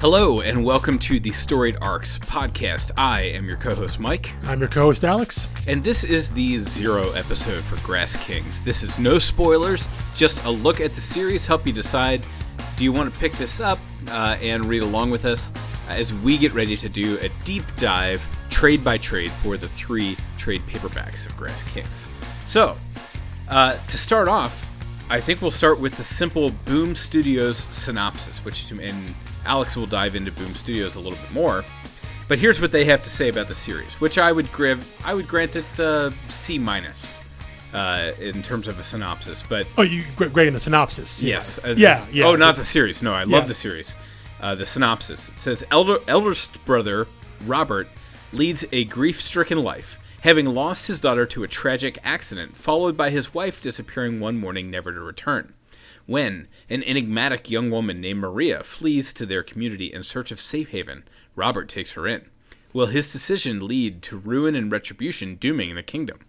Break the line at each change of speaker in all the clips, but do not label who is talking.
Hello, and welcome to the Storied Arcs podcast. I am your co host, Mike,
I'm your co-host Alex.
and this is the zero episode for Grass Kings. This is no spoilers, just a look at the series, help you decide do you want to pick this up uh, and read along with us as we get ready to do a deep dive, trade by trade, for the three trade paperbacks of Grass Kings. So, uh, to start off, I think we'll start with the simple Boom Studios synopsis, which and Alex will dive into Boom Studios a little bit more. But here's what they have to say about the series, which I would give I would grant it uh, C minus uh, in terms of a synopsis. But
Oh, you great, in the synopsis.
yes, uh,
yeah, yeah.
Oh, not the series. No, I love
Yeah.
the series. Uh, the synopsis it says elder eldest brother Robert leads a grief-stricken life, having lost his daughter to a tragic accident, followed by his wife disappearing one morning, never to return. When an enigmatic young woman named Maria flees to their community in search of safe haven, Robert takes her in. Will his decision lead to ruin and retribution, dooming the kingdom?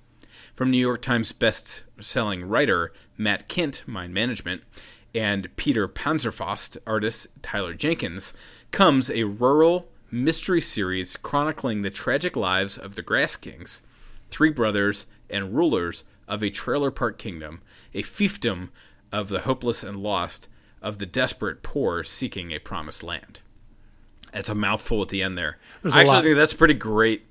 From New York Times best-selling writer Matt Kindt, Mind Management, and Peter Panzerfaust, artist Tyler Jenkins, comes a rural mystery series chronicling the tragic lives of the Grass Kings, three brothers and rulers of a trailer park kingdom, a fiefdom of the hopeless and lost, of the desperate poor seeking a promised land. That's a mouthful at the end there.
There's
I actually
lot.
think that's pretty great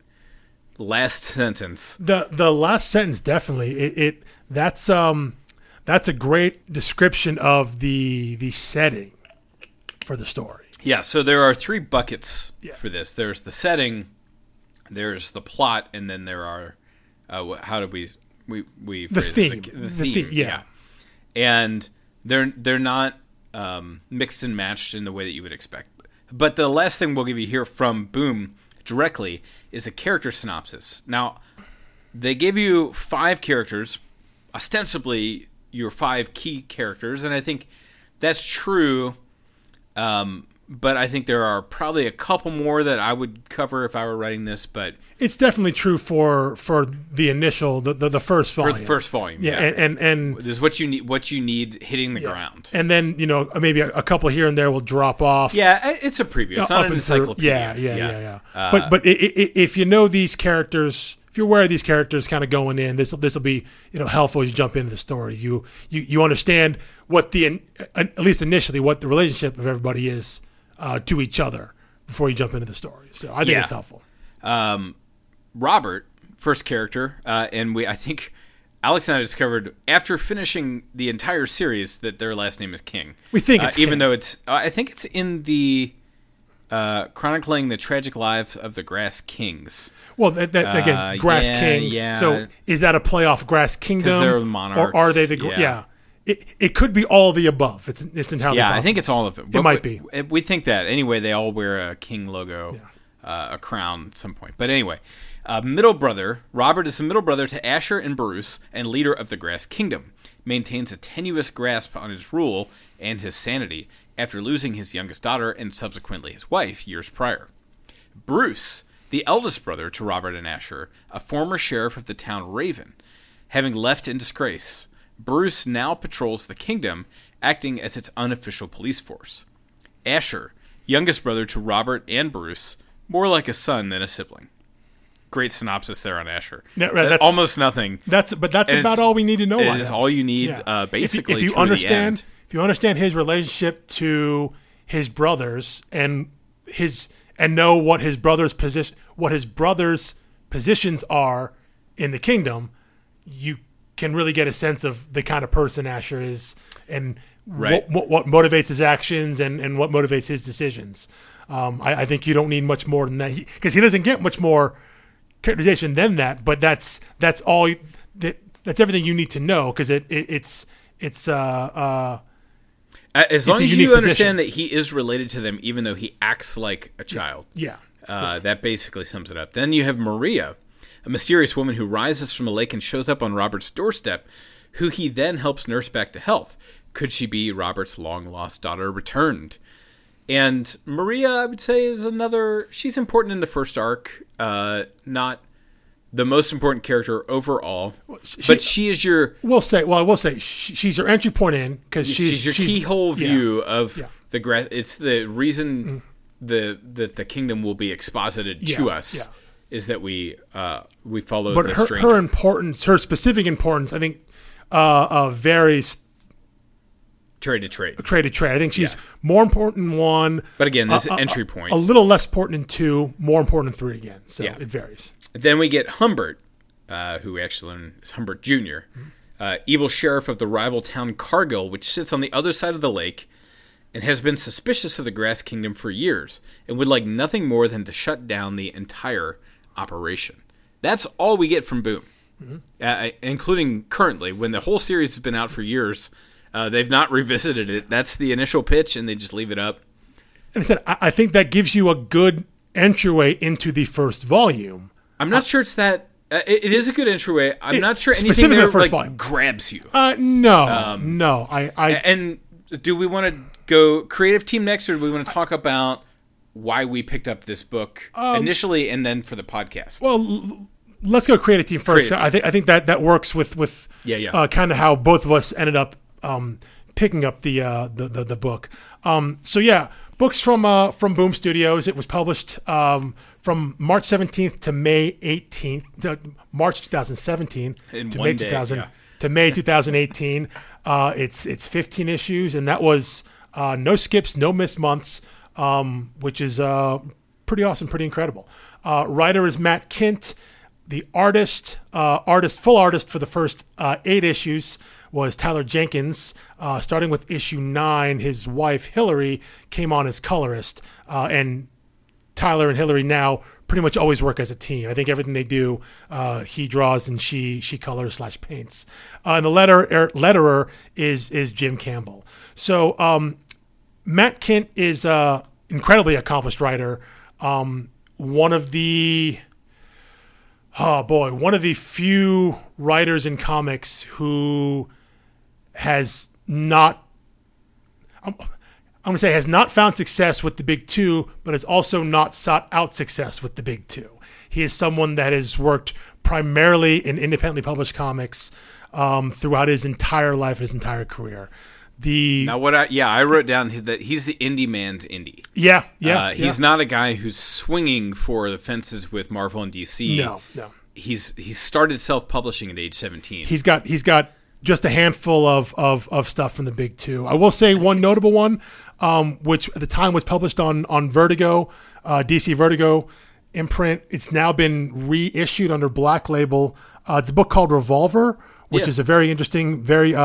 last sentence.
The the last sentence definitely it, it that's um that's a great description of the the setting for the story.
Yeah, so there are three buckets
Yeah.
for this. There's the setting, there's the plot, and then there are uh, how did we we we
The
it?
theme.
the,
The
theme,
theme, yeah.
And they're they're not um, mixed and matched in the way that you would expect. But the last thing we'll give you here from Boom directly is a character synopsis. Now, they give you five characters, ostensibly your five key characters, and I think that's true. Um, but I think there are probably a couple more that I would cover if I were writing this. But
It's definitely true for for the initial the the, the first
for
volume.
the first volume,
yeah, and and, and
this is what you need. What you need hitting the ground.
and then you know maybe a, a couple here and there will drop off.
Yeah, it's a preview. It's not
up
an encyclopedia.
Yeah, yeah, yeah, yeah.
Uh,
but but i i if you know these characters, if you're aware of these characters, kind of going in, this this will be you know helpful as you jump into the story. You you you understand what the at least initially what the relationship of everybody is uh, to each other before you jump into the story. So I think
Yeah.
it's helpful.
um, Robert, first character, uh, and we I think Alex and I discovered after finishing the entire series that their last name is King.
We think
Uh,
it's
even though it's uh, I think it's in the uh, chronicling the tragic lives of the Grass Kings.
Well, that, that, again,
Uh,
Grass
yeah,
Kings.
yeah.
So is that a playoff Grass Kingdom?
they're the monarchs,
Or are they the
yeah.
yeah? It, it could be all the above. It's it's entirely
Yeah, I think it's all of it.
It might be.
We, we think that anyway. They all wear a king logo, uh, a crown at some point. But anyway, uh, middle brother Robert is the middle brother to Asher and Bruce, and leader of the Grass Kingdom. Maintains a tenuous grasp on his rule and his sanity after losing his youngest daughter and subsequently his wife years prior. Bruce, the eldest brother to Robert and Asher, a former sheriff of the town Raven, having left in disgrace, Bruce now patrols the kingdom, acting as its unofficial police force. Asher, youngest brother to Robert and Bruce, more like a son than a sibling. Great synopsis there on Asher.
Right, that's-
almost nothing.
That's but that's
And
about all we need to know.
It is
him.
all you need,
Yeah.
uh,
If you-
basically.
if you,
through the
understand, if you understand his relationship to his brothers and his and know what his brothers position, what his brothers' positions are in the kingdom, you can really get a sense of the kind of person Asher is and
Right.
what, what, what motivates his actions and, and what motivates his decisions. Um, I, I think you don't need much more than that because he, doesn't get much more characterization than that. But that's that's all. That, that's everything you need to know because it, it it's it's uh uh
as long
a
as you understand
position.
that he is related to them, even though he acts like a child.
yeah.
Uh, that basically sums it up. Then you have Maria, a mysterious woman who rises from a lake and shows up on Robert's doorstep, who he then helps nurse back to health. Could she be Robert's long lost daughter returned? And Maria, I would say, is another. She's important in the first arc. Uh, not the most important character overall, but she is your
We'll say. Well, I will say she, she's your entry point in because she's,
she's, your keyhole
yeah.
view of
Yeah.
the grass. It's the reason the that the kingdom will be exposited to us
yeah.
Is that we uh, we follow
but
the
her,
stranger.
her importance, her specific importance, I think, uh, uh, varies
trade to trade.
trade to trade. I think she's
Yeah.
more important in one.
But again, this
uh,
entry point.
A little less important in two, more important in three again. So
Yeah.
it varies.
Then we get Humbert, uh, who we actually learn is Humbert Jr., uh, evil sheriff of the rival town Cargill, which sits on the other side of the lake and has been suspicious of the Grass Kingdom for years and would like nothing more than to shut down the entire operation. That's all we get from Boom, uh, including currently, when the whole series has been out for years. Uh, they've not revisited it. That's the initial pitch, and they just leave it up.
And I said, I, think that gives you a good entryway into the first volume.
I'm not sure it's that. Uh, it, it is a good entryway. I'm
It-
not sure anything there
the first
like
volume.
grabs you.
Uh, no,
Um,
no. I, I,
And do we want to go creative team next, or do we want to talk about why we picked up this book initially and then for the podcast?
Um, well, let's go creative team first.
Creative
I think I think that that works with with
Yeah, yeah.
Uh, kind of how both of us ended up um, picking up the, uh, the the the book. Um, so yeah, books from uh, from Boom Studios. It was published um, from March 17th to May 18th, to March 2017
In
to May
day,
2000
yeah.
to May 2018. Uh, it's it's 15 issues, and that was uh, no skips, no missed months, um, which is uh, pretty awesome, pretty incredible. Uh, writer is Matt Kindt. The artist, uh, artist, full artist for the first uh, eight issues was Tyler Jenkins. Uh, starting with issue nine, his wife Hillary came on as colorist, and Tyler and Hillary now pretty much always work as a team. I think everything they do, uh, he draws and she she colors slash paints. Uh, and the letter er, letterer is is Jim Campbell. So um, Matt Kindt is an incredibly accomplished writer. Um, one of the oh boy, one of the few writers in comics who has not I'm going to say has not found success with the big two, but has also not sought out success with the big two. He is someone that has worked primarily in independently published comics um, throughout his entire life, his entire career. The
now, what I yeah, I wrote down that he's the indie man's indie.
yeah yeah,
uh, he's
yeah.
not a guy who's swinging for the fences with Marvel and DC.
no no.
he's he's started self publishing at age 17.
He's got he's got just a handful of, of, of stuff from the big two. I will say one notable one, um, which at the time was published on on Vertigo, uh, DC Vertigo imprint. It's now been reissued under Black Label. Uh, it's a book called Revolver, which
Yeah.
is a very interesting, very uh, uh,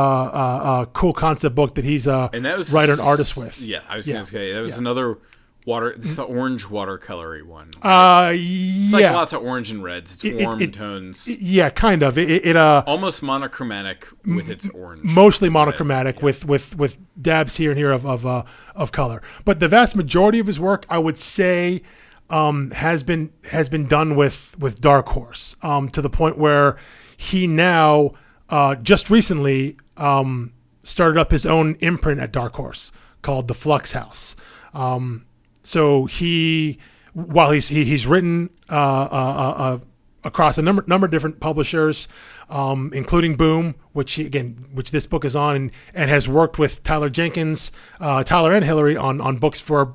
uh, cool concept book that he's a
and that was
writer and artist with.
Yeah, I was
Yeah.
gonna say that was another water. This is the orange watercolory one.
Uh,
it's like
yeah,
lots of orange and reds. It's
It- it-
warm
it-
tones,
yeah, kind of. It, it, it uh,
almost monochromatic with its orange.
mostly monochromatic with with with dabs here and here of of uh, of color. But the vast majority of his work, I would say, um, has been has been done with with Dark Horse um, to the point where he now uh, just recently um, started up his own imprint at Dark Horse called the Flux House. Um, so he, while he's he, he's written uh, uh, uh, across a number number of different publishers, um, including Boom, which he, again, which this book is on, and, and has worked with Tyler Jenkins, uh, Tyler and Hillary on on books for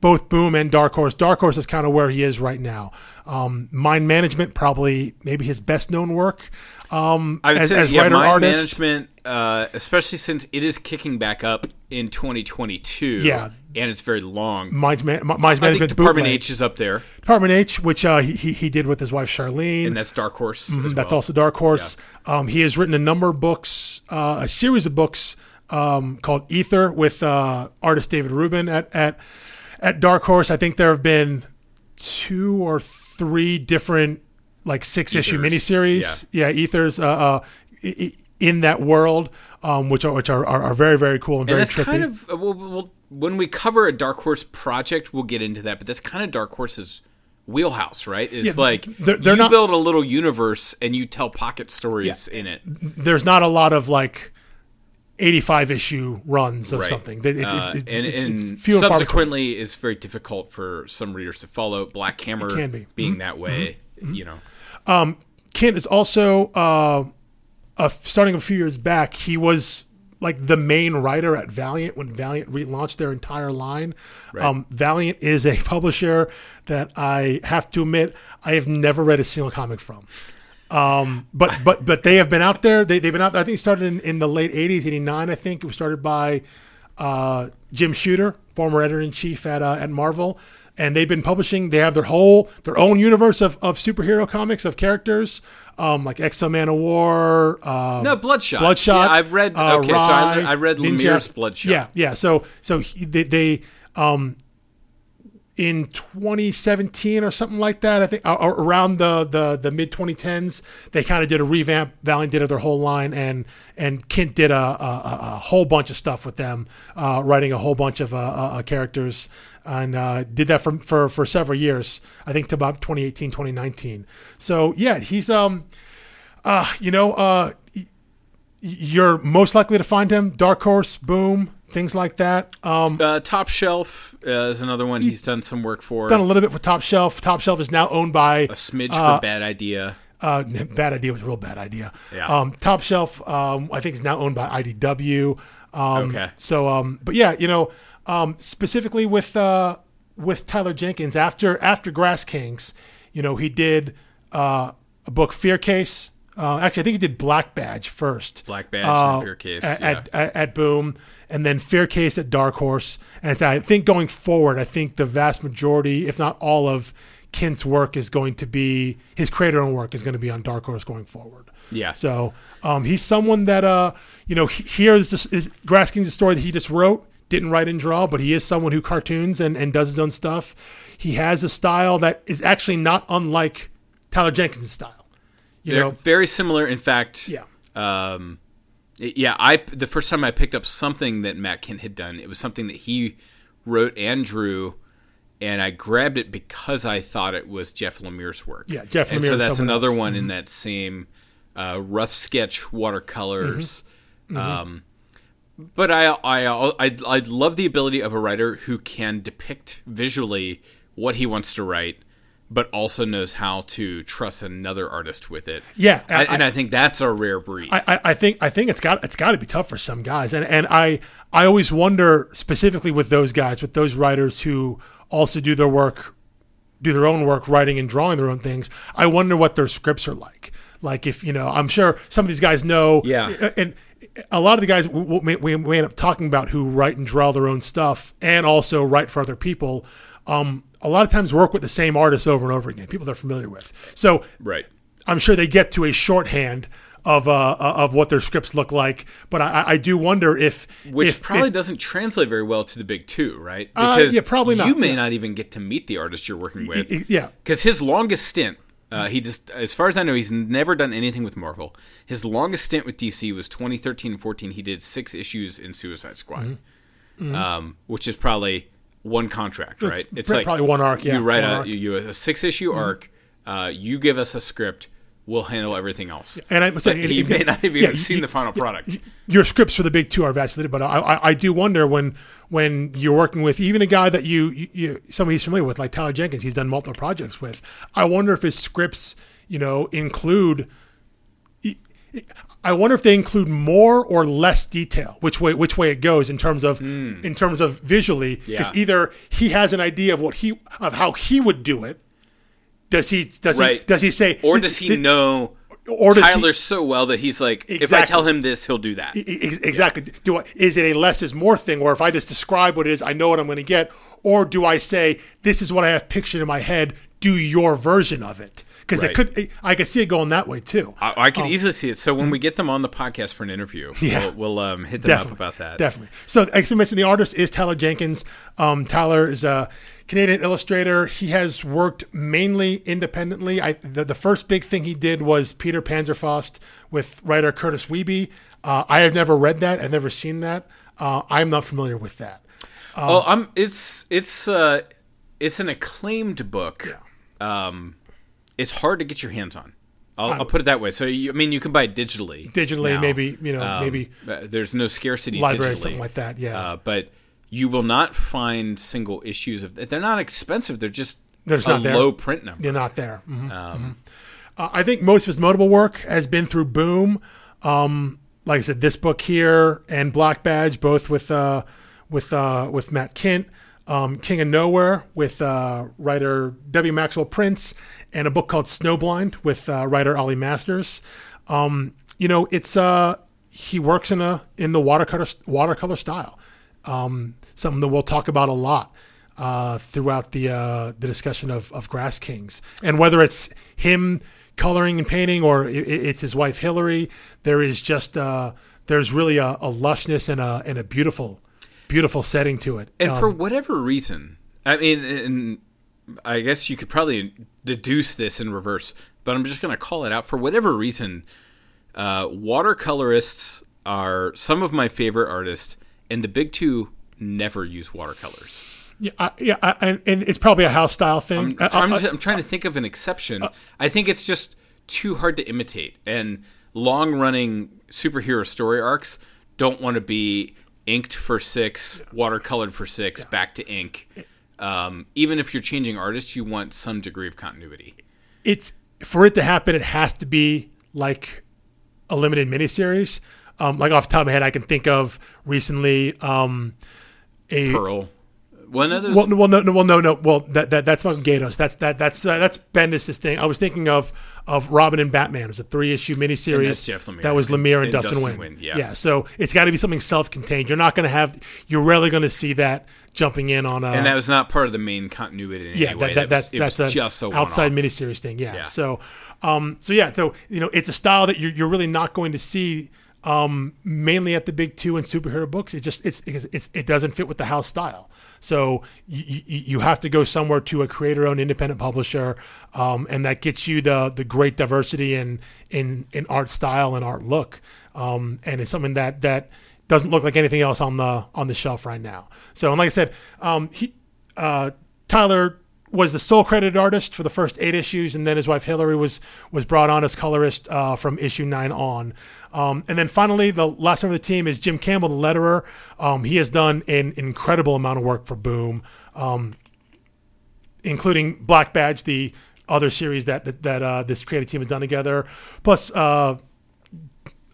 both Boom and Dark Horse. Dark Horse is kind of where he is right now. Um, Mind Management, probably maybe his best known work. Um,
I would
as,
say
as
yeah,
writer
mind
artist.
management, uh, especially since it is kicking back up in 2022.
Yeah.
and it's very long.
Mind, Man- Mind Management
Department
bootleg.
H is up there,
Department H, which uh, he, he did with his wife Sharlene.
and that's Dark Horse.
Mm-hmm, That's also Dark Horse. Um, he has written a number of books, uh, a series of books um, called Ether with uh, artist David Rubin at, at at Dark Horse. I think there have been two or three different like six issue
Ethers,
miniseries. Yeah, Ethers uh, uh, in that world, um, which are which are, are, are very very cool and
And
very
that's
trippy.
kind of uh, well, well, when we cover a Dark Horse project, we'll get into that. But that's kind of Dark Horse's wheelhouse, right? It's
Yeah,
like
they're- they're
you
not-
build a little universe and you tell pocket stories in it.
There's not a lot of like. 85 issue runs of
Right.
something. It- It's,
Uh,
it's, it's,
and
it's, it's
and
few and far between.
subsequently is very difficult for some readers to follow. Black Hammer
can be.
being
Mm-hmm.
that way, you know.
Kindt is also uh, uh, starting a few years back. He was like the main writer at Valiant when Valiant relaunched their entire line. Um, Valiant is a publisher that I have to admit I have never read a single comic from. Um, but but but they have been out there. They they've been out there. I think it started in, in the late '80s, '89. I think it was started by uh, Jim Shooter, former editor in chief at uh, at Marvel, and they've been publishing. They have their whole their own universe of, of superhero comics of characters, um, like X-O Manowar. Um,
No, Bloodshot.
Bloodshot.
Yeah, I've read-
uh,
okay, so I re- I read
Ninja.
Lemire's Bloodshot.
Yeah, yeah. So so he, they, they um in 2017 or something like that. I think around the the, the mid 2010s, they kind of did a revamp. Valiant did of their whole line, and and Kindt did a, a, a a whole bunch of stuff with them, uh, writing a whole bunch of uh, uh, uh, characters, and uh, did that for, for for several years. I think to about 2018, 2019. So yeah, he's um, uh, you know, uh, you're most likely to find him Dark Horse, Boom, things like that. Um,
Uh, Top Shelf uh, is another one he's done some work for.
done a little bit for Top Shelf. Top Shelf is now owned by
a smidge
uh,
for Bad Idea.
uh, bad idea was a real bad idea.
Yeah.
Um, Top Shelf, um, I think, is now owned by IDW. Um,
Okay.
So, um, but yeah, you know, um, specifically with uh, with Tyler Jenkins after after Grass Kings, you know, he did uh, a book Fear Case. Uh, actually, I think he did Black Badge first.
Black Badge
uh,
Case,
at,
yeah.
at, at, at Boom, and then Fear Case at Dark Horse. And I think going forward, I think the vast majority, if not all of Kindt's work, is going to be his creator-owned work is going to be on Dark Horse going forward.
Yeah.
So um, he's someone that uh, you know he- here is this is a story that he just wrote, didn't write and draw, but he is someone who cartoons and, and does his own stuff. He has a style that is actually not unlike Tyler Jenkins' style. You
They're
know,
very similar. In fact,
Yeah.
Um, yeah, I the first time I picked up something that Matt Kindt had done, it was something that he wrote and drew, and I grabbed it because I thought it was Jeff Lemire's work.
Yeah, Jeff
And so that's another
else. Mm-hmm.
one in that same uh, rough sketch watercolors.
Mm-hmm.
Um, but I, I, I, I love the ability of a writer who can depict visually what he wants to write, but also knows how to trust another artist with it.
Yeah,
I,
I-
and I think that's a rare breed.
I, I- I think I think it's got it's got to be tough for some guys, and and I I always wonder specifically with those guys, with those writers who also do their work, do their own work, writing and drawing their own things. I wonder what their scripts are like. Like if you know, I'm sure some of these guys know.
Yeah.
and a lot of the guys we, we, we we end up talking about who write and draw their own stuff and also write for other people. Um, a lot of times work with the same artists over and over again, people they're familiar with. So
right.
I'm sure they get to a shorthand of uh, of what their scripts look like. But I, I do wonder if
Which
if,
probably
if-
doesn't translate very well to the big two, right?
Uh, yeah, probably not,
You may
yeah.
not even get to meet the artist you're working with.
yeah.
Because his longest stint, uh, he just, as far as I know, he's never done anything with Marvel. His longest stint with DC was 2013 and 14. He did six issues in Suicide Squad, Um, which is probably one contract, right?
pr- probably one arc, yeah,
You write a.
Mm-hmm.
you, you a six issue arc. Uh, you give us a script. We'll handle everything else.
And I'm saying-
he may not have even
yeah,
seen
you-
the final product.
your scripts for the big two are vastly different. But I, I, I do wonder when when you're working with even a guy that you, you, you somebody he's familiar with, like Tyler Jenkins, he's done multiple projects with. I wonder if his scripts, you know, include. I wonder if they include more or less detail, which way which way it goes in terms of hmm. in terms of visually. Because.
Yeah.
either he has an idea of what he of how he would do it. Does he does
Right.
he does he say
Or does he know
or does he-
Tyler so well that he's like, if I tell him this, he'll do that.
Exactly. Do I, is it a less is more thing, where if I just describe what it is, I know what I'm going to get, or do I say this is what I have pictured in my head? Do your version of it, because
Right.
it could. I could see it going that way too.
I, I can easily see it. So when we get them on the podcast for an interview,
Mm-hmm. Yeah.
we'll, we'll um, hit them up about that.
Definitely. So, as I mentioned, the artist is Tyler Jenkins. Um, Tyler is a Canadian illustrator. He has worked mainly independently. I, the, the first big thing he did was Peter Panzerfaust with writer Curtis Wiebe. Uh, I have never read that. I've never seen that. Uh, I'm not familiar with that.
oh, I'm. It's it's uh, it's an acclaimed book. Um, it's hard to get your hands on. I'll, I'll put it that way. So you, I mean, you can buy it digitally.
Digitally,
now.
maybe you know,
Um,
maybe
uh, there's no scarcity
library,
digitally.
something like that. Yeah.
Uh, but you will not find single issues of. They're not expensive. They're just
They're
a
not there.
low print number.
They're not there. Mhm.
Um,
Uh, I think most of his notable work has been through Boom. Um, like I said, this book here and Black Badge, both with uh, with uh, with Matt Kindt, um, King of Nowhere with uh, writer W. Maxwell Prince, and a book called Snowblind with uh, writer Ollie Masters. Um, you know, it's uh, he works in a in the watercolor watercolor style, um, something that we'll talk about a lot. Uh, throughout the uh, the discussion of, of Grass Kings, and whether it's him coloring and painting or it, it's his wife Hillary, there is just uh, there's really a, a lushness and a and a beautiful beautiful setting to it.
And
Um,
for whatever reason, I mean, and I guess you could probably deduce this in reverse, but I'm just going to call it out. For whatever reason, uh, watercolorists are some of my favorite artists, and the big two never use watercolors.
yeah, I, yeah, I, and, and it's probably a house style thing.
I'm,
I-
I'm,
I-
just- I'm trying to think of an exception. I think it's just too hard to imitate, and long running superhero story arcs don't want to be inked for six, watercolored for six, back to ink. Um, even if you're changing artists, you want some degree of continuity.
it's for it to happen, it has to be like a limited miniseries. Um, like off the top of my head, I can think of recently um, a
Pearl. One those.
Well, no, well, no, no, well, no, no. Well, that, that that's fucking Gaydos. That's that that's uh, that's Bendis' thing. I was thinking of of Robin and Batman. It was a three issue miniseries.
that's Jeff Lemire.
That was Lemire and,
And
Dustin,
Dustin Nguyen. Yeah.
yeah. So it's got to be something self contained. You're not going to have. You're rarely going to see that jumping in on a.
and that was not part of the main continuity in any
yeah,
way.
that, that, that's
was,
that's a
just a
outside
one-off.
miniseries thing. Yeah.
Yeah.
So, um, so yeah, so you know, it's a style that you're, you're really not going to see um, mainly at the big two and superhero books. It just it's, it's it doesn't fit with the house style. So you, you, have to go somewhere to a creator-owned independent publisher, um, and that gets you the the great diversity in in in art style and art look. Um, and it's something that that doesn't look like anything else on the on the shelf right now. So, and like I said, um, he uh, Tyler was the sole credited artist for the first eight issues, and then his wife Hillary was was brought on as colorist uh, from issue nine on. Um, and then finally, the last member of the team is Jim Campbell, the letterer. Um, he has done an incredible amount of work for Boom, um, including Black Badge, the other series that that, that uh, this creative team has done together, plus uh,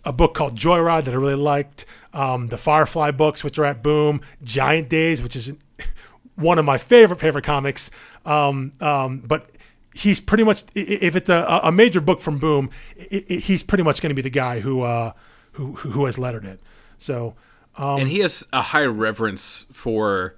a book called Joyride that I really liked, um, the Firefly books, which are at Boom, Giant Days, which is one of my favorite favorite comics. Um, um, but he's pretty much if it's a, a major book from Boom, i i he's pretty much going to be the guy who uh, who who has lettered it. So um,
and he has a high reverence for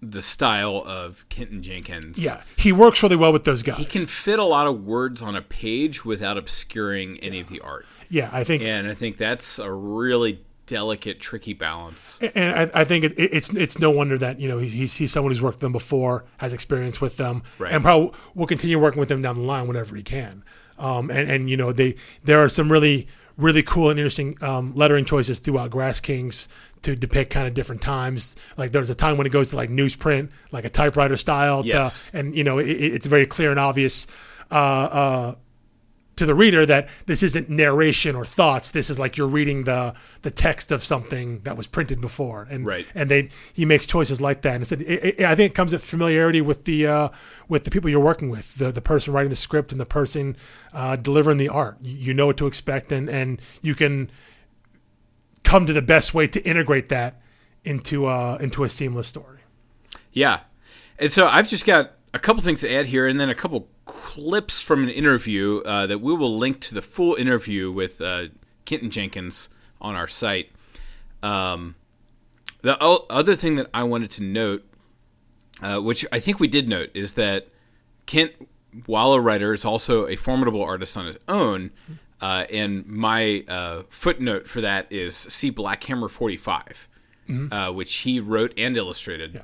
the style of Kenton Jenkins.
yeah, he works really well with those guys.
He can fit a lot of words on a page without obscuring any of the art.
yeah, I think
And I think that's a really delicate, tricky balance.
and I, I think it, it- it's it's no wonder that you know he's he's someone who's worked with them before, has experience with them,
Right.
and probably will continue working with them down the line whenever he can. Um, and and you know they there are some really really cool and interesting um, lettering choices throughout Grass Kings to depict kind of different times. Like there's a time when it goes to like newsprint, like a typewriter style, to-
Yes.
and you know it- it's very clear and obvious. Uh, uh, to the reader that this isn't narration or thoughts. This is like you're reading the the text of something that was printed before, and
Right.
and they he makes choices like that. And it's, it, it, I think it comes with familiarity with the uh, with the people you're working with, the the person writing the script and the person uh, delivering the art. You, you know what to expect, and and you can come to the best way to integrate that into uh, into a seamless story.
Yeah. And so I've just got a couple things to add here and then a couple clips from an interview uh, that we will link to the full interview with uh, Kenton Jenkins on our site. Um, the o- other thing that I wanted to note, uh, which I think we did note, is that Kindt, while a writer, is also a formidable artist on his own. Uh, and my uh, footnote for that is see Black Hammer 45, uh, which he wrote and illustrated.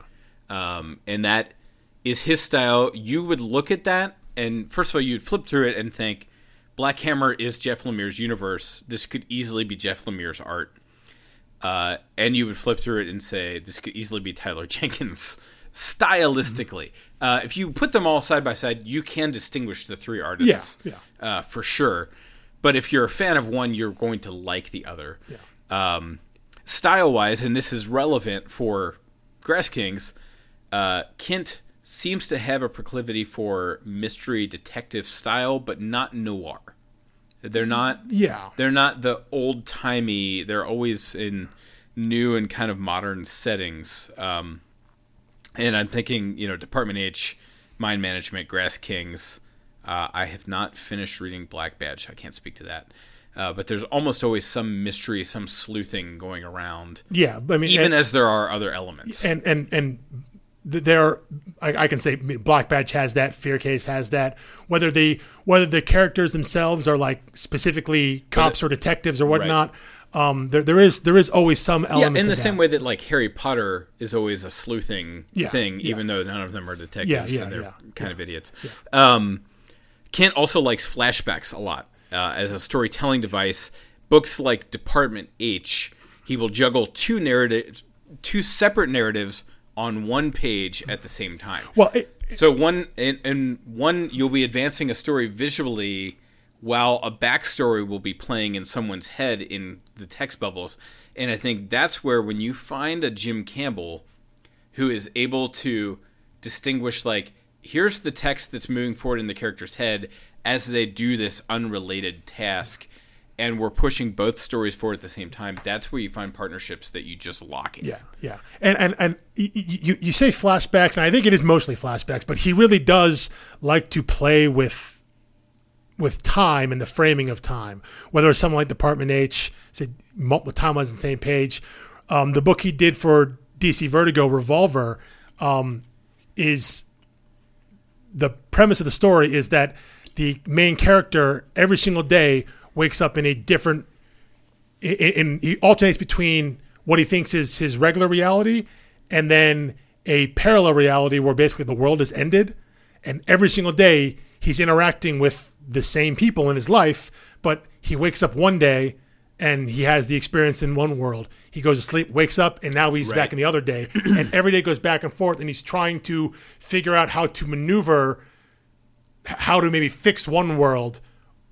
Um, and that is his style. You would look at that, and first of all, you'd flip through it and think, Black Hammer is Jeff Lemire's universe. This could easily be Jeff Lemire's art. Uh, and you would flip through it and say, this could easily be Tyler Jenkins stylistically. Uh, if you put them all side by side, you can distinguish the three artists
Yeah,
Uh, for sure. But if you're a fan of one, you're going to like the other. Um, style wise, and this is relevant for Grass Kings, uh, Kindt seems to have a proclivity for mystery detective style, but not noir. They're not
Yeah.
they're not the old timey. They're always in new and kind of modern settings. Um, and I'm thinking, you know, Department H, Mind Management, Grass Kings. Uh, I have not finished reading Black Badge. I can't speak to that. Uh, but there's almost always some mystery, some sleuthing going around,
Yeah. I mean,
even
and,
as there are other elements.
and and and there, I, I can say Black Badge has that. Fear Case has that. Whether the whether the characters themselves are like specifically cops or detectives or whatnot, um, there there is there is always some
yeah,
element.
in the
to
same way that like Harry Potter is always a sleuthing
Yeah,
thing,
yeah.
even though none of them are detectives
Yeah, yeah,
and they're
yeah,
kind of idiots. Um, Kindt also likes flashbacks a lot uh, as a storytelling device. Books like Department H, he will juggle two narrative, two separate narratives on one page at the same time.
Well, it,
So one in, in one you'll be advancing a story visually while a backstory will be playing in someone's head in the text bubbles. And I think that's where when you find a Jim Campbell who is able to distinguish like here's the text that's moving forward in the character's head as they do this unrelated task and we're pushing both stories forward at the same time that's where you find partnerships that you just lock in
Yeah, yeah, and and and you you say flashbacks, and I think it is mostly flashbacks, but he really does like to play with with time and the framing of time. Whether it's something like Department H, say multiple timelines on the same page. Um, the book he did for DC Vertigo, Revolver, um, is the premise of the story is that the main character every single day wakes up in a different in, in he alternates between what he thinks is his regular reality and then a parallel reality where basically the world has ended and every single day he's interacting with the same people in his life but he wakes up one day and he has the experience in one world. He goes to sleep wakes up and now he's back in the other day. And every day goes back and forth and he's trying to figure out how to maneuver how to maybe fix one world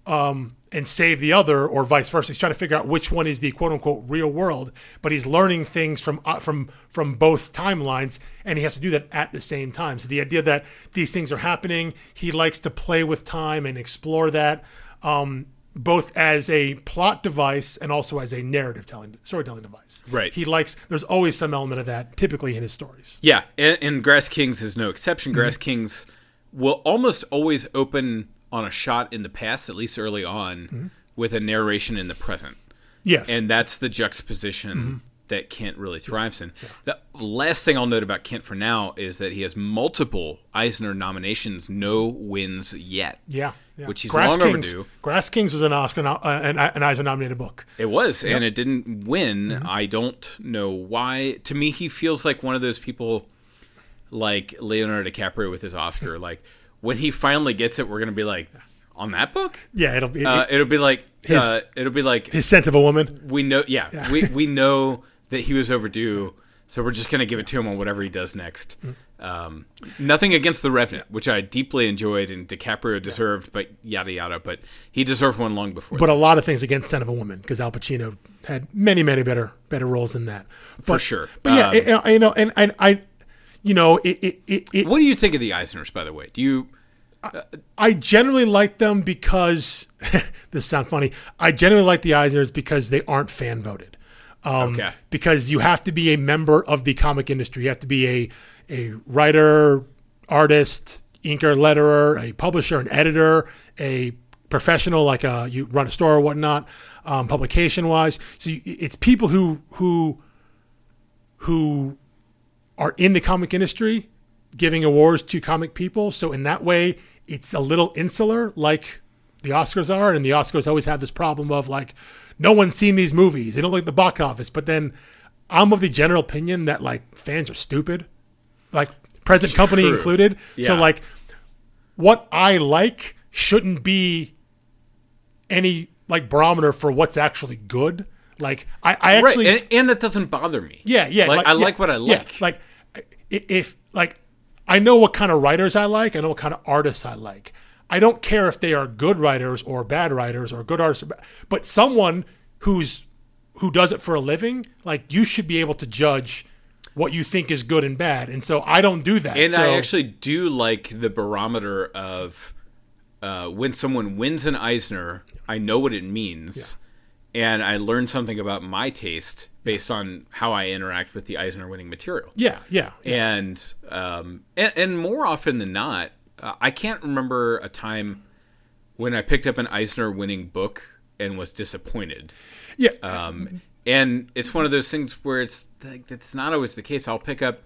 um, and save the other, or vice versa. He's trying to figure out which one is the quote unquote real world, but he's learning things from uh, from from both timelines, and he has to do that at the same time. So the idea that these things are happening, he likes to play with time and explore that. Um, both as a plot device and also as a narrative telling storytelling device.
Right.
He likes. There's always some element of that, typically in his stories.
Yeah, and, and Grass Kings is no exception. Grass Kings will almost always open on a shot in the past, at least early on, with a narration in the present.
Yes.
And that's the juxtaposition that Kindt really thrives in. The last thing I'll note about Kindt for now is that he has multiple Eisner nominations, no wins yet.
yeah. yeah.
Which he's
Grass
long
Kings,
overdue.
Grass Kings was an Oscar, uh, an, an Eisner nominated book.
It was, and it didn't win.
Mm-hmm.
I don't know why. To me, he feels like one of those people, like Leonardo DiCaprio with his Oscar. Like when he finally gets it, we're gonna be like, on that book.
Yeah, it'll be
Uh, it'll be like
His-
uh, it'll be like
his scent of a woman.
we know. Yeah, we we know that he was overdue, so we're just gonna give it to him on whatever he does next.
Mm.
Um, nothing against the Revenant, which I deeply enjoyed and DiCaprio deserved, but yada yada. But he deserved one long before.
But a lot of things against scent of a woman because Al Pacino had many, many better better roles than that. But,
sure.
But yeah,
Um,
it- it- you know, and, and I, you know, it, it, it, it
what do you think of the Eisners, by the way? Do you?
I generally like them because this sounds funny. I generally like the Eisners because they aren't fan voted. Um,
Okay.
Because you have to be a member of the comic industry. You have to be a a writer, artist, inker, letterer, a publisher, an editor, a professional like a you run a store or whatnot, um, publication wise. So you, it's people who who who are in the comic industry giving awards to comic people. So in that way, it's a little insular, like the Oscars are, and the Oscars always have this problem of like, no one's seen these movies. They don't like the box office. But then, I'm of the general opinion that like fans are stupid, like present company
True.
included. So like, what I like shouldn't be any like barometer for what's actually good. Like I, I actually
right, and, and that doesn't bother me.
yeah, yeah.
Like, I
yeah,
like what I
yeah,
like.
If like I know what kind of writers I like. I know what kind of artists I like. I don't care if they are good writers or bad writers or good artists, but someone who's who does it for a living, like you should be able to judge what you think is good and bad. And so I don't do that.
And
so,
I actually do like the barometer of uh, when someone wins an Eisner, I know what it means, and I learn something about my taste based on how I interact with the Eisner winning material.
Yeah, yeah.
And um, and, and more often than not, uh, I can't remember a time when I picked up an Eisner winning book and was disappointed.
Yeah.
Um, and it's one of those things where it's like that's not always the case. I'll pick up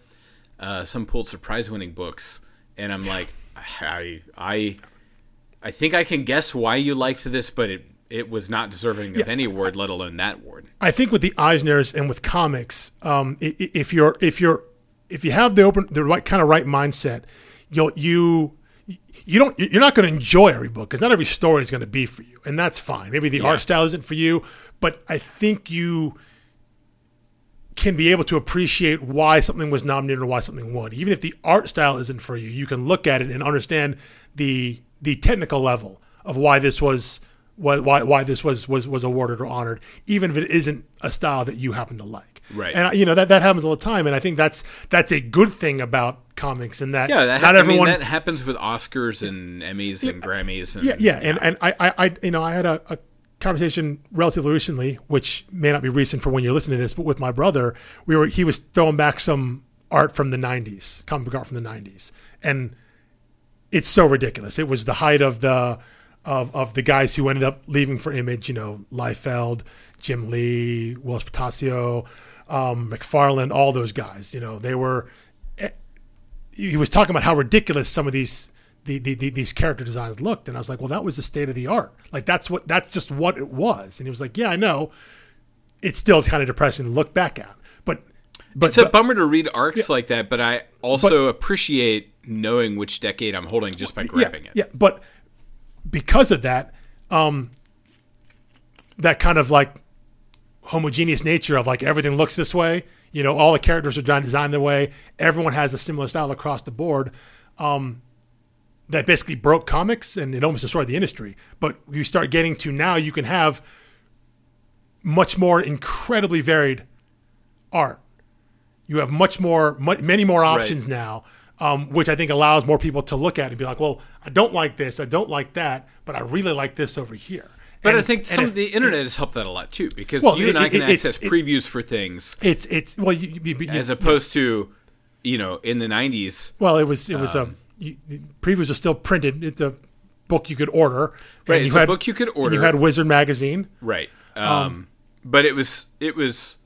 uh, some Pulitzer Prize winning books, and I'm like, I I I think I can guess why you liked this, but it it was not deserving of any award, let alone that award.
I think with the Eisners and with comics, um, if you're if you're if you have the open the right kind of right mindset, you'll you you don't you're not going to enjoy every book because not every story is going to be for you, and that's fine. Maybe the art style isn't for you, but I think you can be able to appreciate why something was nominated or why something won. Even if the art style isn't for you, you can look at it and understand the the technical level of why this was why why, why this was, was was awarded or honored, even if it isn't a style that you happen to like.
Right.
And you know that that happens all the time, and I think that's that's a good thing about comics, and that
Yeah, that,
not
I mean, that happens with Oscars and Emmys and Grammys. And,
Yeah, yeah, and and I, I, I you know, I had a, a conversation relatively recently, which may not be recent for when you're listening to this, but with my brother, we were he was throwing back some art from the '90s, comic book art from the '90s, and it's so ridiculous. It was the height of the of of the guys who ended up leaving for Image, you know, Liefeld, Jim Lee, Whilce Portacio, um, McFarlane, all those guys. You know, they were he was talking about how ridiculous some of these the, the, the, these character designs looked, and I was like, well, that was the state of the art. Like that's what that's just what it was. And he was like, yeah, I know. It's still kind of depressing to look back at, but but,
It's a
but-
bummer to read arcs like that, but I also appreciate knowing which decade I'm holding just by grabbing
yeah,
it.
Yeah, but because of that, um, that kind of like homogeneous nature of like everything looks this way. You know, all the characters are designed their way. Everyone has a similar style across the board. Um, that basically broke comics and it almost destroyed the industry. But you start getting to now, you can have much more incredibly varied art. You have much more, many more options now, um, which I think allows more people to look at it and be like, "Well, I don't like this, I don't like that, but I really like this over here."
But
And-
I think some
if-
of the internet has helped that a lot too, because
Well,
you and
it-
I can
it's-
access
it-
previews for things
it's it's well, you, you, you,
as opposed to, you know, in the '90s.
well, it was it was
Um,
a you, previews are still printed. It's a book you could order.
Right, it's
you
a book you could
and
order.
you had Wizard magazine.
Right. Um, but it was it was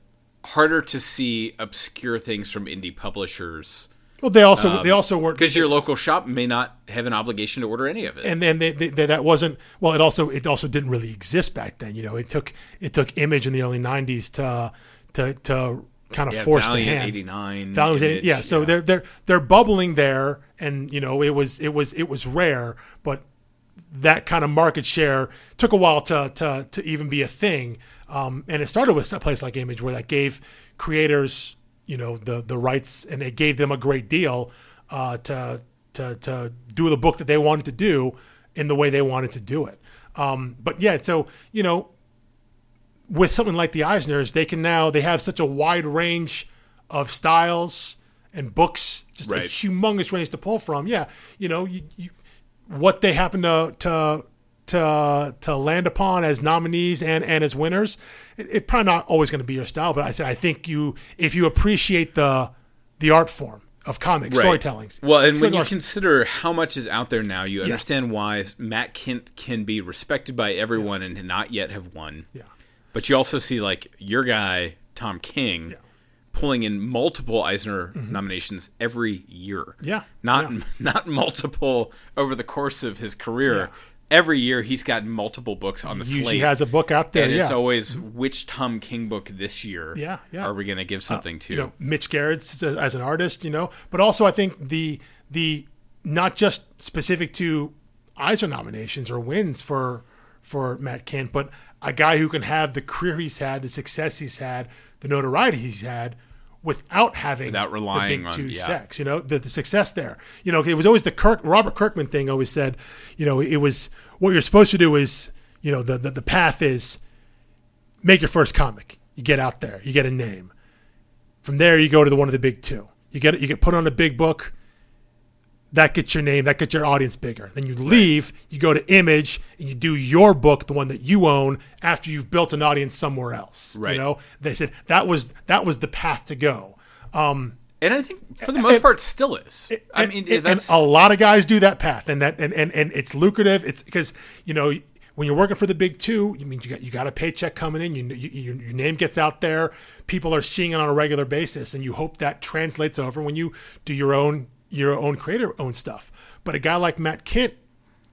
harder to see obscure things from indie publishers
Well, they also they also weren't
because your local shop may not have an obligation to order any of it.
and then they, they, that wasn't well. It also it also didn't really exist back then. You know, it took it took Image in the early '90s to to to kind of
yeah,
force the hand.
'89.
Valiant was 80
Image,
yeah, so they're they're they're bubbling there, and you know it was it was it was rare, but that kind of market share took a while to to to even be a thing. Um, and it started with a place like Image where that gave creators you know the the rights, and it gave them a great deal uh, to to to do the book that they wanted to do in the way they wanted to do it. Um, but yeah, so you know with something like the Eisners, they can now they have such a wide range of styles and books, just a humongous range to pull from. Yeah, you know, you, you, what they happen to to to to land upon as nominees and and as winners, it, it probably not always going to be your style. But I said I think you if you appreciate the the art form of comic
Right.
storytelling.
Well, and when you
Storytelling-
consider how much is out there now, you understand why Matt Kindt can be respected by everyone and not yet have won.
yeah.
But you also see like your guy Tom King pulling in multiple Eisner nominations every year.
Mm-hmm. Yeah,
Not
yeah.
not multiple over the course of his career. Every year he's got multiple books on the
Usually
slate.
He has a book out there.
and
yeah.
it's always which Tom King book this year
Yeah, yeah.
are we going to give uh, something to?
you know Mitch Gerads as, as an artist, you know, but also I think the the not just specific to Eisner nominations or wins for for Matt Kindt, but a guy who can have the career he's had, the success he's had, the notoriety he's had without having
Without relying
the big
on-
two
yeah.
sex, you know, the, the success there. You know, it was always the Kirk Robert Kirkman thing always said, you know, it was what you're supposed to do is, you know, the the, the path is make your first comic. You get out there, you get a name. From there, you go to the one of the big two. You get you get put on a big book. That gets your name, that gets your audience bigger. Then you leave, you go to Image, and you do your book, the one that you own, after you've built an audience somewhere else.
Right.
You know, they said that was that was the path to go. Um,
and I think for the most
and-
part, still is. I mean,
and,
that's
and a lot of guys do that path, and that and and, and it's lucrative. It's because you know when you're working for the big two, you mean you got you got a paycheck coming in. You, you your name gets out there. People are seeing it on a regular basis, and you hope that translates over when you do your own your own creator own stuff. But a guy like Matt Kindt